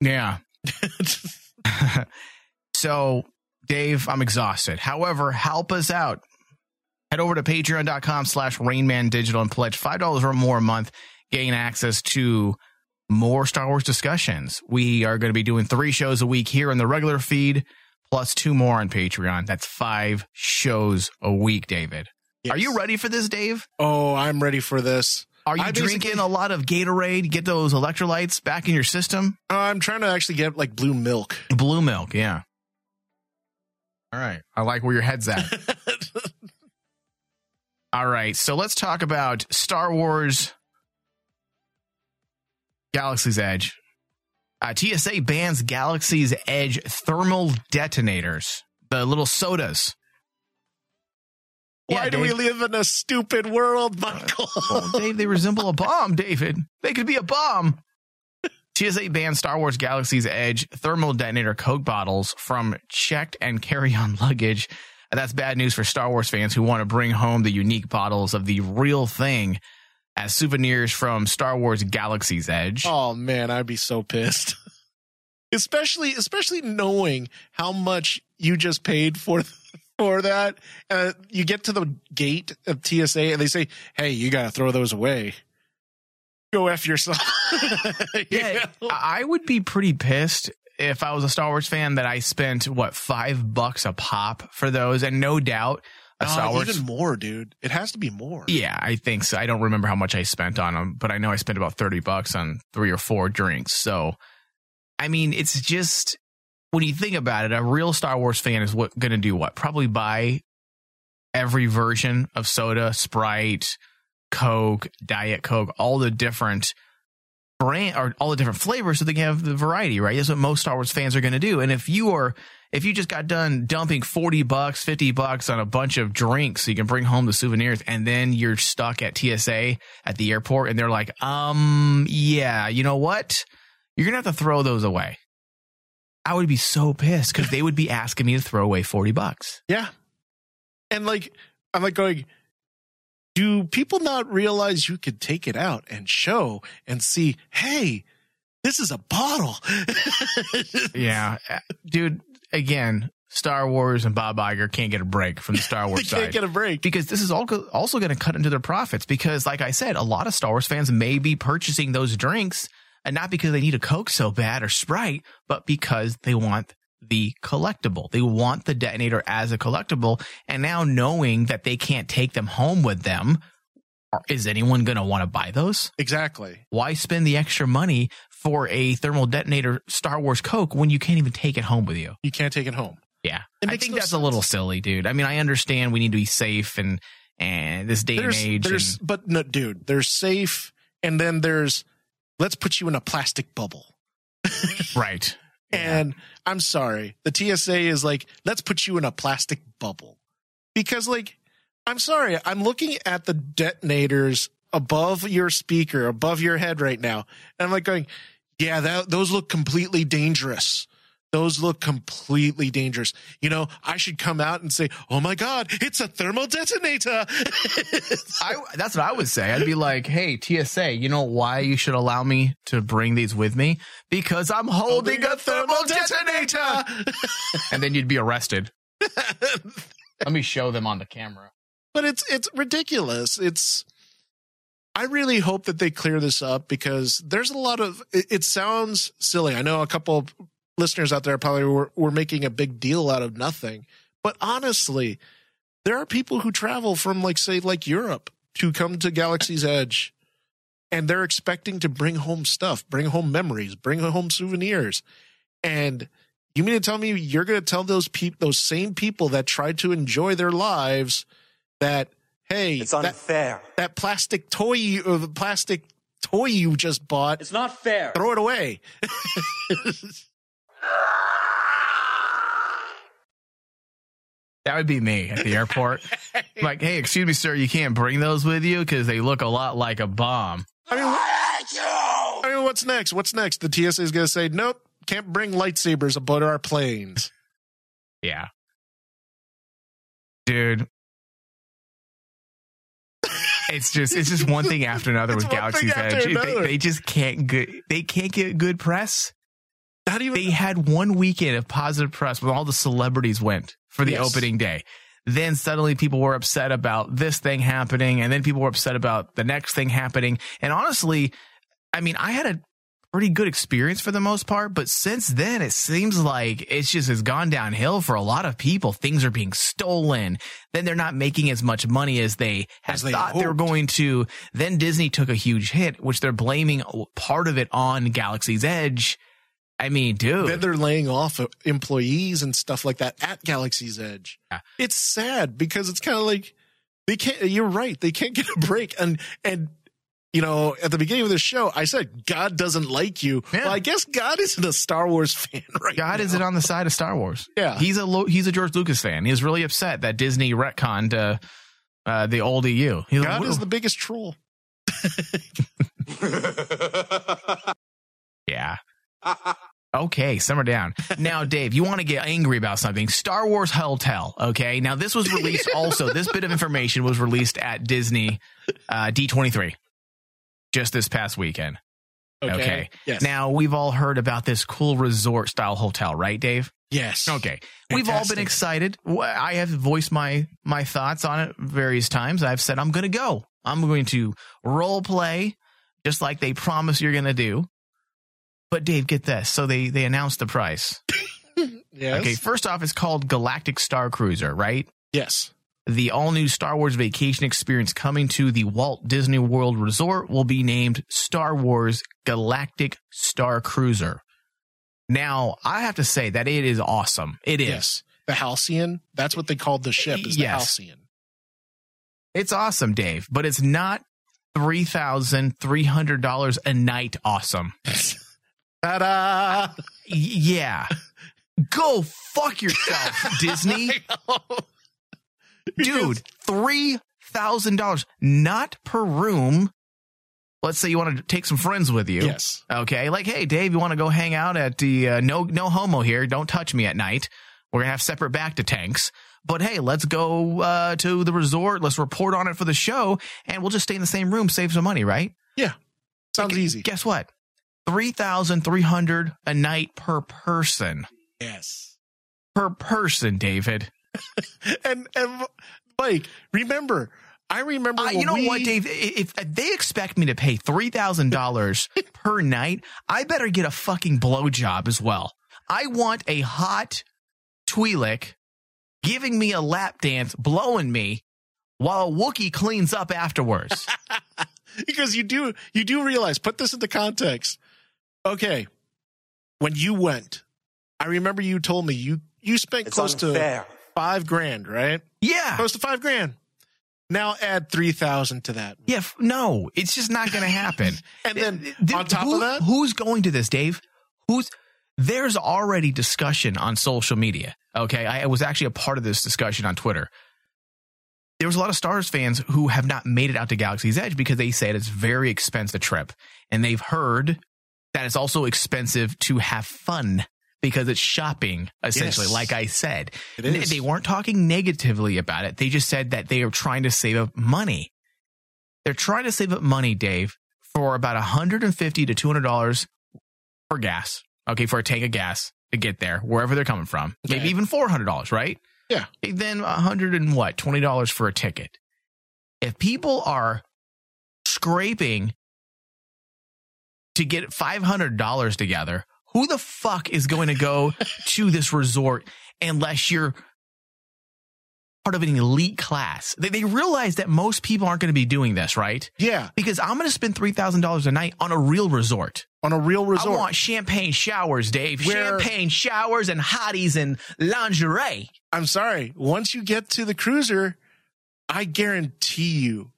Yeah. so, Dave, I'm exhausted. However, help us out. Head over to patreon.com slash Rainman Digital and pledge $5 or more a month. Gain access to more Star Wars discussions. We are going to be doing three shows a week here in the regular feed, plus two more on Patreon. That's five shows a week, David. Are you ready for this, Dave? Oh, I'm ready for this. Are you I drinking a lot of Gatorade? Get those electrolytes back in your system? Uh, I'm trying to actually get like blue milk. Blue milk, yeah. All right. I like where your head's at. All right. So let's talk about Star Wars Galaxy's Edge. Uh, TSA bans Galaxy's Edge thermal detonators, the little sodas. Why Yeah, do we live in a stupid world, Michael? Well, Dave, they resemble a bomb, David. They could be a bomb. TSA banned Star Wars Galaxy's Edge thermal detonator Coke bottles from checked and carry on luggage. And that's bad news for Star Wars fans who want to bring home the unique bottles of the real thing as souvenirs from Star Wars Galaxy's Edge. Oh man, I'd be so pissed. especially especially knowing how much you just paid for for that. Uh, you get to the gate of TSA and they say, "Hey, you got to throw those away." Go f yourself. Yeah, I I would be pretty pissed if I was a Star Wars fan that I spent what five bucks a pop for those, and no doubt a Uh, Star Wars even more, dude. It has to be more. Yeah, I think so. I don't remember how much I spent on them, but I know I spent about 30 bucks on three or four drinks. So, I mean, it's just when you think about it, a real Star Wars fan is what going to do what? Probably buy every version of soda, Sprite, Coke, Diet Coke, all the different brand or all the different flavors so they can have the variety, right? That's what most Star Wars fans are going to do. And if you are if you just got done dumping 40 bucks, 50 bucks on a bunch of drinks so you can bring home the souvenirs and then you're stuck at TSA at the airport and they're like, "Um, yeah, you know what? You're going to have to throw those away." I would be so pissed cuz they would be asking me to throw away 40 bucks. Yeah. And like, I'm like going, do people not realize you could take it out and show and see, hey, this is a bottle? Yeah, uh, dude. Again, Star Wars and Bob Iger can't get a break from the Star Wars They Wars can't side get a break. because this is also going to cut into their profits. Because, like I said, a lot of Star Wars fans may be purchasing those drinks, and not because they need a Coke so bad or Sprite, but because they want the collectible. They want the detonator as a collectible, and now knowing that they can't take them home with them, is anyone going to want to buy those? Exactly. Why spend the extra money for a thermal detonator Star Wars Coke when you can't even take it home with you? You can't take it home. Yeah. I think no that's a little silly, dude. I mean, I understand we need to be safe and and this day There's, and age. there's, and- but no, dude, there's safe, and then there's let's put you in a plastic bubble. right. And I'm sorry, the TSA is like, let's put you in a plastic bubble. Because, like, I'm sorry, I'm looking at the detonators above your speaker, above your head right now. And I'm like going, yeah, that, those look completely dangerous. Those look completely dangerous. You know, I should come out and say, oh my God, it's a thermal detonator. I, that's what I would say. I'd be like, hey, TSA, you know why you should allow me to bring these with me? Because I'm holding a thermal detonator. and then you'd be arrested. Let me show them on the camera. But it's it's ridiculous. It's I really hope that they clear this up because there's a lot of it, it sounds silly. I know a couple listeners out there probably were, were making a big deal out of nothing. But honestly, there are people who travel from like say like Europe to come to Galaxy's Edge and they're expecting to bring home stuff, bring home memories, bring home souvenirs. And you mean to tell me you're going to tell those people, those same people that tried to enjoy their lives that, hey, it's unfair. That, that plastic toy, you- or the plastic toy you just bought, It's not fair. throw it away. That would be me at the airport. like, hey, excuse me, sir, you can't bring those with you because they look a lot like a bomb. I mean, I mean, what's next? What's next? The TSA is going to say, nope, can't bring lightsabers aboard our planes. Yeah. Dude. It's just it's just one thing after another with Galaxy's Edge. They, they just can't good they can't get good press. Not even They had one weekend of positive press when all the celebrities went for the Yes. opening day. Then suddenly people were upset about this thing happening, and then people were upset about the next thing happening. And honestly, I mean, I had a pretty good experience for the most part. But since then, it seems like it's just has gone downhill for a lot of people. Things are being stolen. Then they're not making as much money as they had As they thought they were going to. Then Disney took a huge hit, which they're blaming part of it on Galaxy's Edge. I mean, dude. Then they're laying off uh, employees and stuff like that at Galaxy's Edge. Yeah. It's sad because it's kind of like they can't. You're right. They can't get a break. And and you know, at the beginning of the show, I said God doesn't like you. Yeah. Well, I guess God isn't a Star Wars fan right God now. isn't on the side of Star Wars. Yeah. he's a lo- he's a George Lucas fan. He's really upset that Disney retconned uh, uh, the old EU. He's like, God "What- is the biggest troll. yeah. Okay, summer down. Now, Dave, you want to get angry about something? Star Wars Hotel. Okay, now this was released also. This bit of information was released at Disney uh, D23 just this past weekend. Okay. Yes. Now we've all heard about this cool resort style hotel, right, Dave? yes. Okay. We've all been excited. I have voiced my my thoughts on it various times. I've said I'm going to go. I'm going to role play just like they promise you're going to do. But Dave, get this. So they they announced the price. Yes. Okay, first off it's called Galactic Star Cruiser, right? Yes. The all new Star Wars vacation experience coming to the Walt Disney World Resort will be named Star Wars Galactic Star Cruiser. Now, I have to say that it is awesome. It is. Yes. The Halcyon. That's what they called the ship. Is the Yes. Halcyon. It's awesome, Dave, but it's not three thousand three hundred dollars a night. Awesome. Ta-da! Yeah, go fuck yourself, Disney, dude. Three thousand dollars, not per room. Let's say you want to take some friends with you. Yes. Okay, like, hey, Dave, you want to go hang out at the uh, no no homo here? Don't touch me at night. We're gonna have separate bacta tanks. But hey, let's go uh, to the resort. Let's report on it for the show, and we'll just stay in the same room, save some money, right? Yeah. Sounds easy. Guess what? Three thousand three hundred a night per person. Yes. Per person, David. And and Mike, remember, I remember. Uh, you know we- what, Dave? If, if they expect me to pay three thousand dollars per night, I better get a fucking blowjob as well. I want a hot Twi'lek giving me a lap dance, blowing me, while a Wookiee cleans up afterwards. because you do you do realize put this into context okay when you went i remember you told me you you spent It's close unfair. to five grand right yeah, close to five grand now add 3000 to that yeah. f- No, it's just not going to happen. and then Th- on top who- of that who's going to this, Dave? Who's there's already discussion on social media. Okay, I, I was actually a part of this discussion on Twitter. There was a lot of Stars fans who have not made it out to Galaxy's Edge because they said it's very expensive trip, and they've heard that it's also expensive to have fun because it's shopping essentially. Yes. Like I said, It is. they weren't talking negatively about it. They just said that they are trying to save up money. They're trying to save up money, Dave, for about 150 to 200 dollars for gas. Okay, for a tank of gas to get there, wherever they're coming from. Maybe even 400 dollars, right? Yeah. Then 100 and what? 20 dollars for a ticket. If people are scraping to get 500 dollars together, who the fuck is going to go to this resort unless you're part of an elite class? They, they realize that most people aren't going to be doing this, right? yeah Because I'm going to spend $3,000 a night on a real resort. on a real resort I want champagne showers, Dave. Where- champagne showers and hotties and lingerie. i'm sorry once you get to the cruiser i guarantee you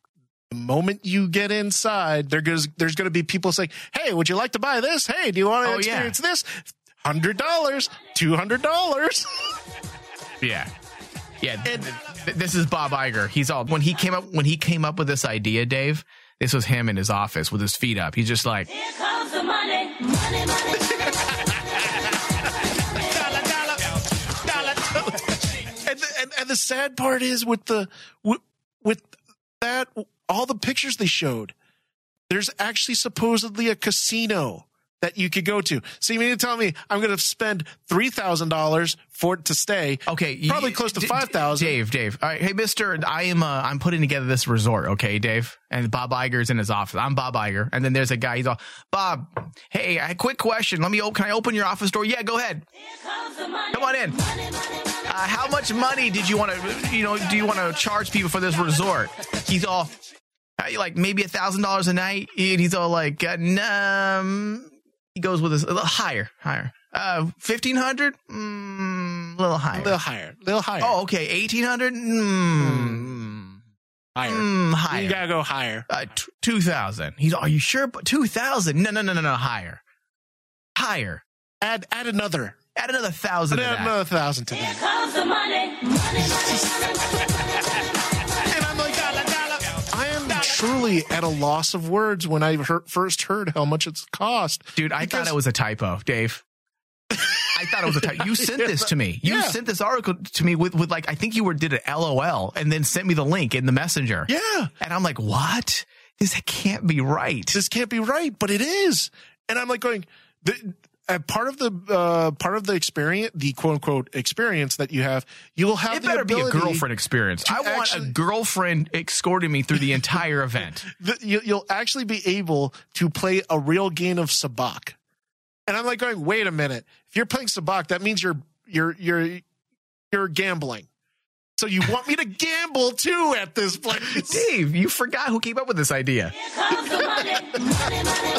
the moment you get inside there goes there's going to be people saying hey would you like to buy this hey do you want to Oh, yeah. experience this hundred dollars two hundred dollars Yeah. Yeah. th- th- this is Bob Iger. He's all when he came up when he came up with this idea, Dave. This was him in his office with his feet up. He's just like, and, the, and and the sad part is with the with, with that all the pictures they showed there's actually supposedly a casino that you could go to. So you mean to tell me I'm going to spend three thousand dollars for it to stay? Okay, you- probably close to D- five thousand. Dave, Dave. All right, hey, Mister, I am. Uh, I'm putting together this resort. Okay, Dave, and Bob Iger's in his office. I'm Bob Iger, and then there's a guy. He's all, Bob. Hey, I quick question. Let me. Can I open your office door? Yeah, go ahead. Come on in. Uh, how much money did you want to? You know, do you want to charge people for this resort? He's all. Uh, Like maybe a thousand dollars a night, and he's all like, uh, um, he goes with a, a little higher, higher. Uh, fifteen hundred, mm, a little higher. A little higher, a little higher. Oh, okay. Eighteen hundred. Mm, higher. mm, higher. You gotta go higher. Uh, t- two thousand. He's. Are you sure? But two thousand? No, no, no, no, no. Higher. Higher. Add add another. Add another thousand. to Add that. another thousand to that. Comes the money, money, money. And truly at a loss of words when I heard, first heard how much it's cost. Dude, I Because- thought it was a typo, Dave. I thought it was a typo. You sent this to me. You Yeah. sent this article to me with, with like I think you were did an LOL and then sent me the link in the messenger. Yeah, And I'm like, what? This can't be right. this can't be right, but it is. And I'm like going, the, part of the uh, part of the experience, the quote unquote experience that you have, you will have It the better be a girlfriend experience. I want actually- a girlfriend escorting me through the entire event. the, you, you'll actually be able to play a real game of sabacc. And I'm like going, wait a minute. If you're playing sabacc, that means you're you're you're you're gambling. So you want me to gamble too at this place? Dave, you forgot who came up with this idea. Comes the money, money, money.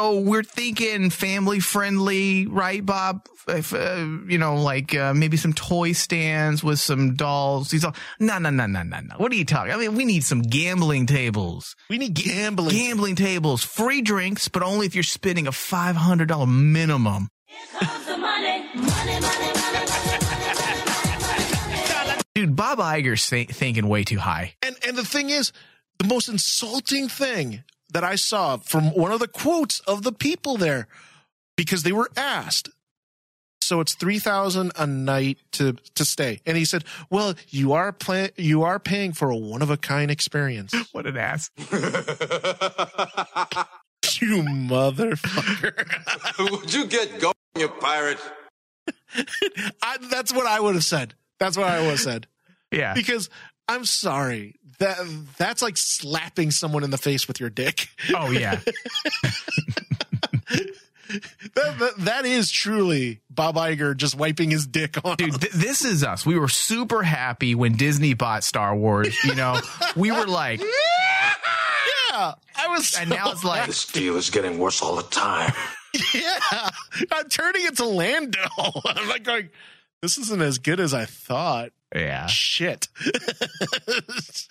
So we're thinking family friendly, right, Bob? If, uh, you know, like uh, maybe some toy stands with some dolls. He's all, no, no, no, no, no, no. What are you talking? I mean, we need some gambling tables. We need gambling. Gambling tables, free drinks, but only if you're spending a five hundred dollar minimum. Comes the money, money, money, money. Dude, Bob Iger's th- thinking way too high. And and the thing is, the most insulting thing that I saw from one of the quotes of the people there, because they were asked, so it's three thousand a night to to stay, and he said, "Well, you are play, you are paying for a one of a kind experience." What an ass. you motherfucker! Would you get going, you pirate? I, that's what I would have said. That's what I would have said. Yeah. Because I'm sorry that that's like slapping someone in the face with your dick. Oh yeah. That, that, that is truly Bob Iger just wiping his dick on. Dude, th- this is us. We were super happy when Disney bought Star Wars. You know, we were like, yeah, I was. and now it's like, This deal is getting worse all the time. yeah, I'm turning into Lando. I'm like going, this isn't as good as I thought. Yeah. Shit.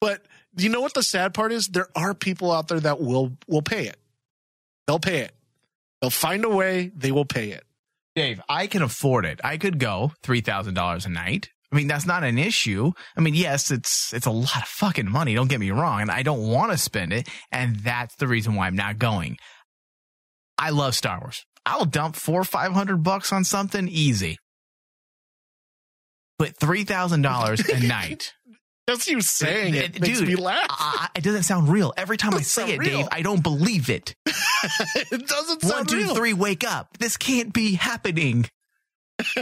but you know what the sad part is? There are people out there that will will pay it. They'll pay it. They'll find a way. They will pay it. Dave, I can afford it. I could go three thousand dollars a night. I mean, that's not an issue. I mean, yes, it's it's a lot of fucking money. Don't get me wrong, and I don't want to spend it, and that's the reason why I'm not going. I love Star Wars. I'll dump four or five hundred bucks on something easy, but three thousand dollars a night. Just you saying it, It- makes dude, me laugh. I, it doesn't sound real. Every time I say it, real. Dave, I don't believe it. it doesn't One, sound two, real. three, wake up. This can't be happening.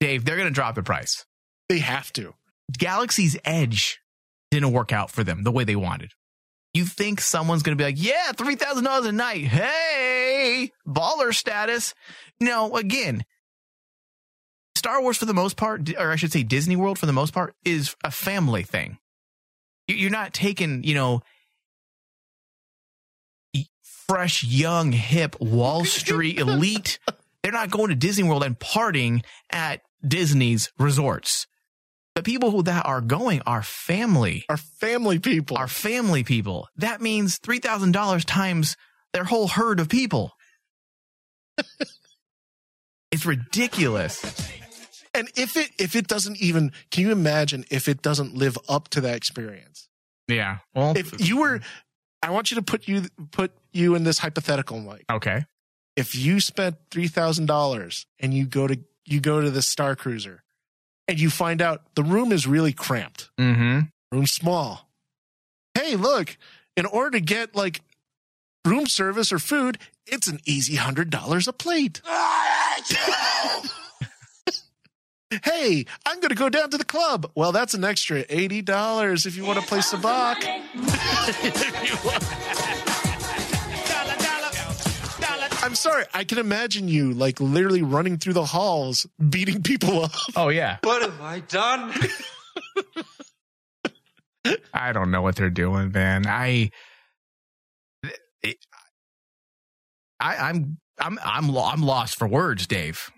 Dave, they're going to drop the price. They have to. Galaxy's Edge didn't work out for them the way they wanted. You think someone's going to be like, yeah, $3,000 a night. Hey, baller status. No, again, Star Wars for the most part, or I should say Disney World for the most part, is a family thing. You- You're not taking, you know, fresh, young, hip Wall Street elite. They're not going to Disney World and partying at Disney's resorts. The people who that are going are family, Are family people. are family people. That means three thousand dollars times their whole herd of people. it's ridiculous. And if it if it doesn't even can you imagine if it doesn't live up to that experience? Yeah. Well, If you were I want you to put you put you in this hypothetical like okay. if you spent three thousand dollars and you go to you go to the Star Cruiser and you find out the room is really cramped. Mm-hmm. room small. Hey, look, in order to get like room service or food, it's an easy hundred dollars a plate. hey, I'm going to go down to the club. Well, that's an extra eighty dollars if you want to play sabacc. I'm sorry. I can imagine you like literally running through the halls, beating people up. Oh yeah. What have I done? I don't know what they're doing, man. I, I, I'm, I'm, I'm, lo- I'm lost for words, Dave.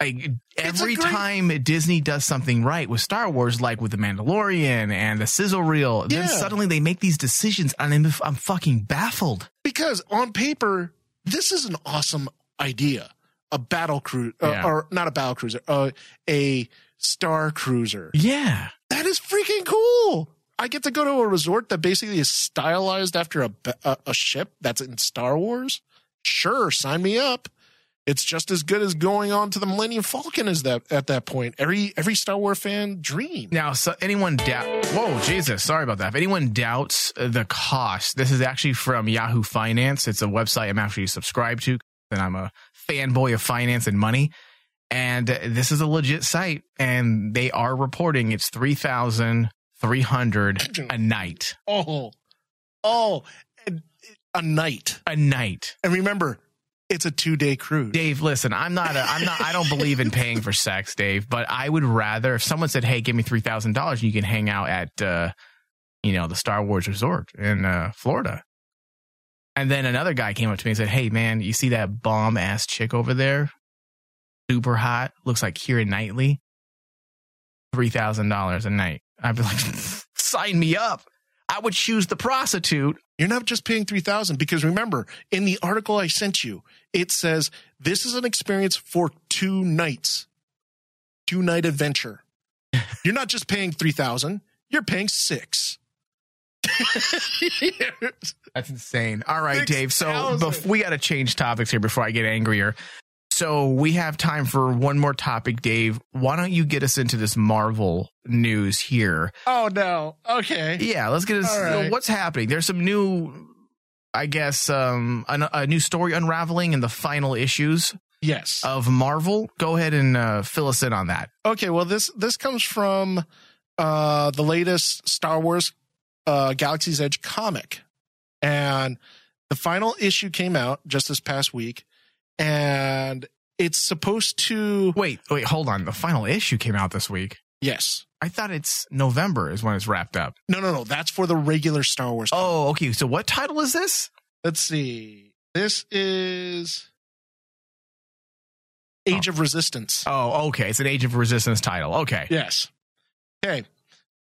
Like every great- time Disney does something right with Star Wars, like with the Mandalorian and the sizzle reel, then suddenly they make these decisions, and I'm, I'm fucking baffled. Because on paper, this is an awesome idea. A battle cruiser, uh, Yeah. or not a battle cruiser, uh, a star cruiser. Yeah, That is freaking cool. I get to go to a resort that basically is stylized after a, a, a ship that's in Star Wars. Sure, sign me up. It's just as good as going on to the Millennium Falcon as that at that point. Every every Star Wars fan dream. Now, so anyone doubt? Whoa, Jesus! Sorry about that. If anyone doubts the cost, this is actually from Yahoo Finance. It's a website I'm actually subscribed to, and I'm a fanboy of finance and money. And this is a legit site, and they are reporting it's three thousand three hundred a night. Oh, oh, a night. A night. And remember, it's a two day cruise. Dave, listen, I'm not a, I'm not I don't believe in paying for sex, Dave, but I would rather if someone said, "Hey, give me $3,000 you can hang out at uh you know, the Star Wars resort in uh Florida." And then another guy came up to me and said, "Hey, man, you see that bomb ass chick over there? Super hot, looks like Keira Knightley. $3,000 a night." I'd be like, "Sign me up." I would choose the prostitute. You're not just paying 3000 because remember, in the article I sent you, it says this is an experience for two nights. Two night adventure. You're not just paying 3000, you're paying 6. That's insane. All right, Six Dave. So bef- we got to change topics here before I get angrier. So we have time for one more topic, Dave. Why don't you get us into this Marvel news here? oh no. Okay. Yeah, let's get us. Right. What's happening? There's some new, I guess, um, a, a new story unraveling in the final issues Yes. of Marvel. Go ahead and uh, fill us in on that. Okay, well this this comes from uh the latest Star Wars uh Galaxy's Edge comic. And the final issue came out just this past week and it's supposed to Wait, wait, hold on. The final issue came out this week. yes. I thought it's November is when it's wrapped up. No, no, no, that's for the regular Star Wars. Oh, okay. So what title is this? Let's see. This is oh. Age of Resistance. Oh, okay. It's an Age of Resistance title. Okay. Yes. Okay.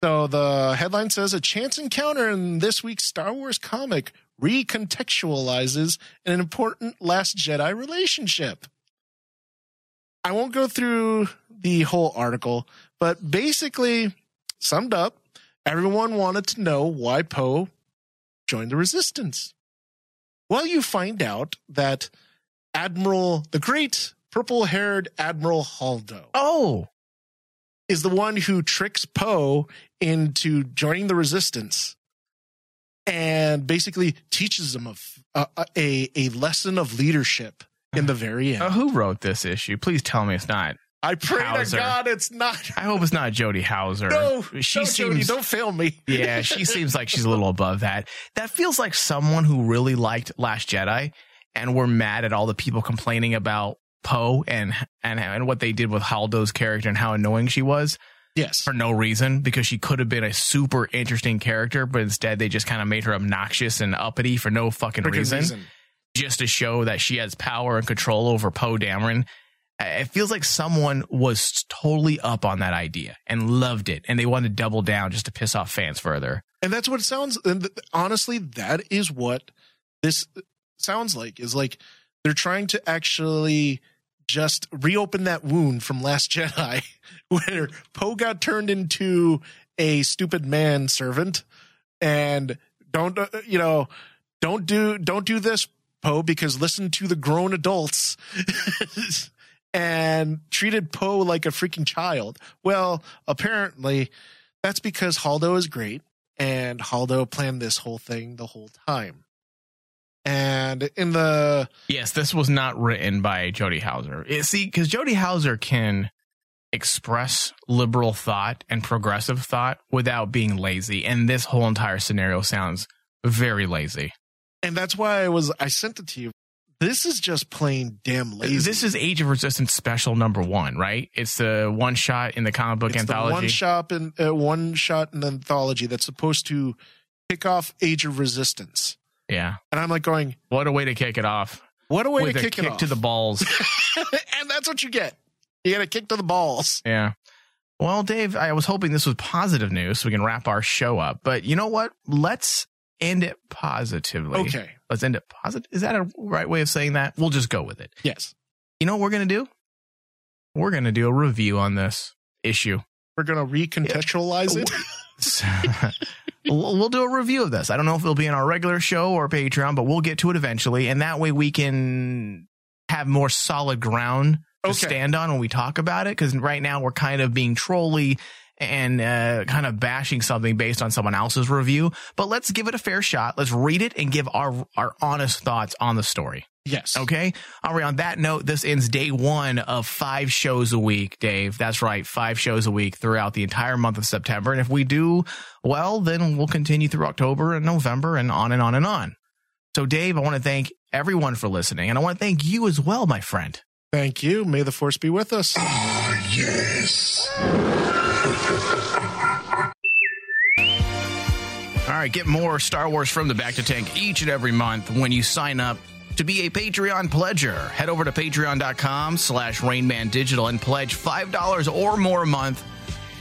So the headline says a chance encounter in this week's Star Wars comic recontextualizes an important Last Jedi relationship. I won't go through the whole article, but basically, summed up, everyone wanted to know why Poe joined the Resistance. Well, you find out that Admiral, the great purple haired Admiral Holdo, Oh, is the one who tricks Poe into joining the resistance and basically teaches them of uh, a a lesson of leadership in the very end. uh, who wrote this issue? Please tell me it's not. I pray Houser. to God it's not. I hope it's not Jody Houser. No, she no, seems. Jody, don't fail me. yeah, she seems like she's a little above that. That feels like someone who really liked Last Jedi and were mad at all the people complaining about Poe and and and what they did with Holdo's character and how annoying she was Yes. for no reason because she could have been a super interesting character, but instead they just kind of made her obnoxious and uppity for no fucking reason. reason. just to show that she has power and control over Poe Dameron. It feels like someone was totally up on that idea and loved it, and they wanted to double down just to piss off fans further. And that's what it sounds and th- honestly that is what this sounds like is like they're trying to actually just reopen that wound from Last Jedi where Poe got turned into a stupid man servant and don't uh, you know don't do don't do this Poe because listen to the grown adults and treated Poe like a freaking child. Well, apparently That's because Holdo is great, and Holdo planned this whole thing the whole time. And in the Yes, this was not written by Jody Houser. It- see, because Jody Houser can express liberal thought and progressive thought without being lazy, and this whole entire scenario sounds very lazy. and that's why I was I sent it to you. This is just plain damn lazy. This is Age of Resistance special number one, right? It's the one shot in the comic book it's anthology. one shot in uh, one shot in the anthology that's supposed to kick off Age of Resistance. Yeah. And I'm like going, What a way to kick it off. what a way With to a kick, kick it off. to the balls. and that's what you get. You get a kick to the balls. Yeah. Well, Dave, I was hoping this was positive news so we can wrap our show up. But you know what? Let's end it positively. Okay. Let's end it positive. Is that a right way of saying that? We'll just go with it. Yes. You know what we're going to do? We're going to do a review on this issue. We're gonna recontextualize it. we'll, we'll do a review of this. I don't know if it'll be in our regular show or Patreon, but we'll get to it eventually. And that way we can have more solid ground to Okay. stand on when we talk about it. Because right now we're kind of being trolly and uh, kind of bashing something based on someone else's review. But let's give it a fair shot. Let's read it and give our our honest thoughts on the story. Yes. Okay. All right. On that note, this ends day one of five shows a week, Dave. That's right. Five shows a week throughout the entire month of September. And if we do well, then we'll continue through October and November and on and on and on. So, Dave, I want to thank everyone for listening. And I want to thank you as well, my friend. Thank you. May the force be with us. Ah, Yes. All right, get more Star Wars from the Bacta Tank each and every month when you sign up to be a Patreon pledger. Head over to patreon.com slash Rainman Digital and pledge $5 or more a month,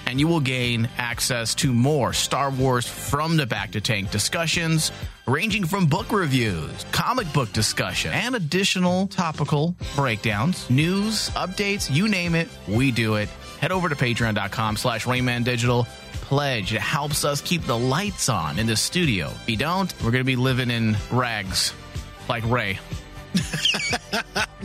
and you will gain access to more Star Wars from the Bacta Tank discussions, ranging from book reviews, comic book discussion, and additional topical breakdowns, news, updates, you name it, we do it. Head over to patreon.com slash Rainman Digital. Pledge. It helps us keep the lights on in the studio. If you don't, we're going to be living in rags like Rey.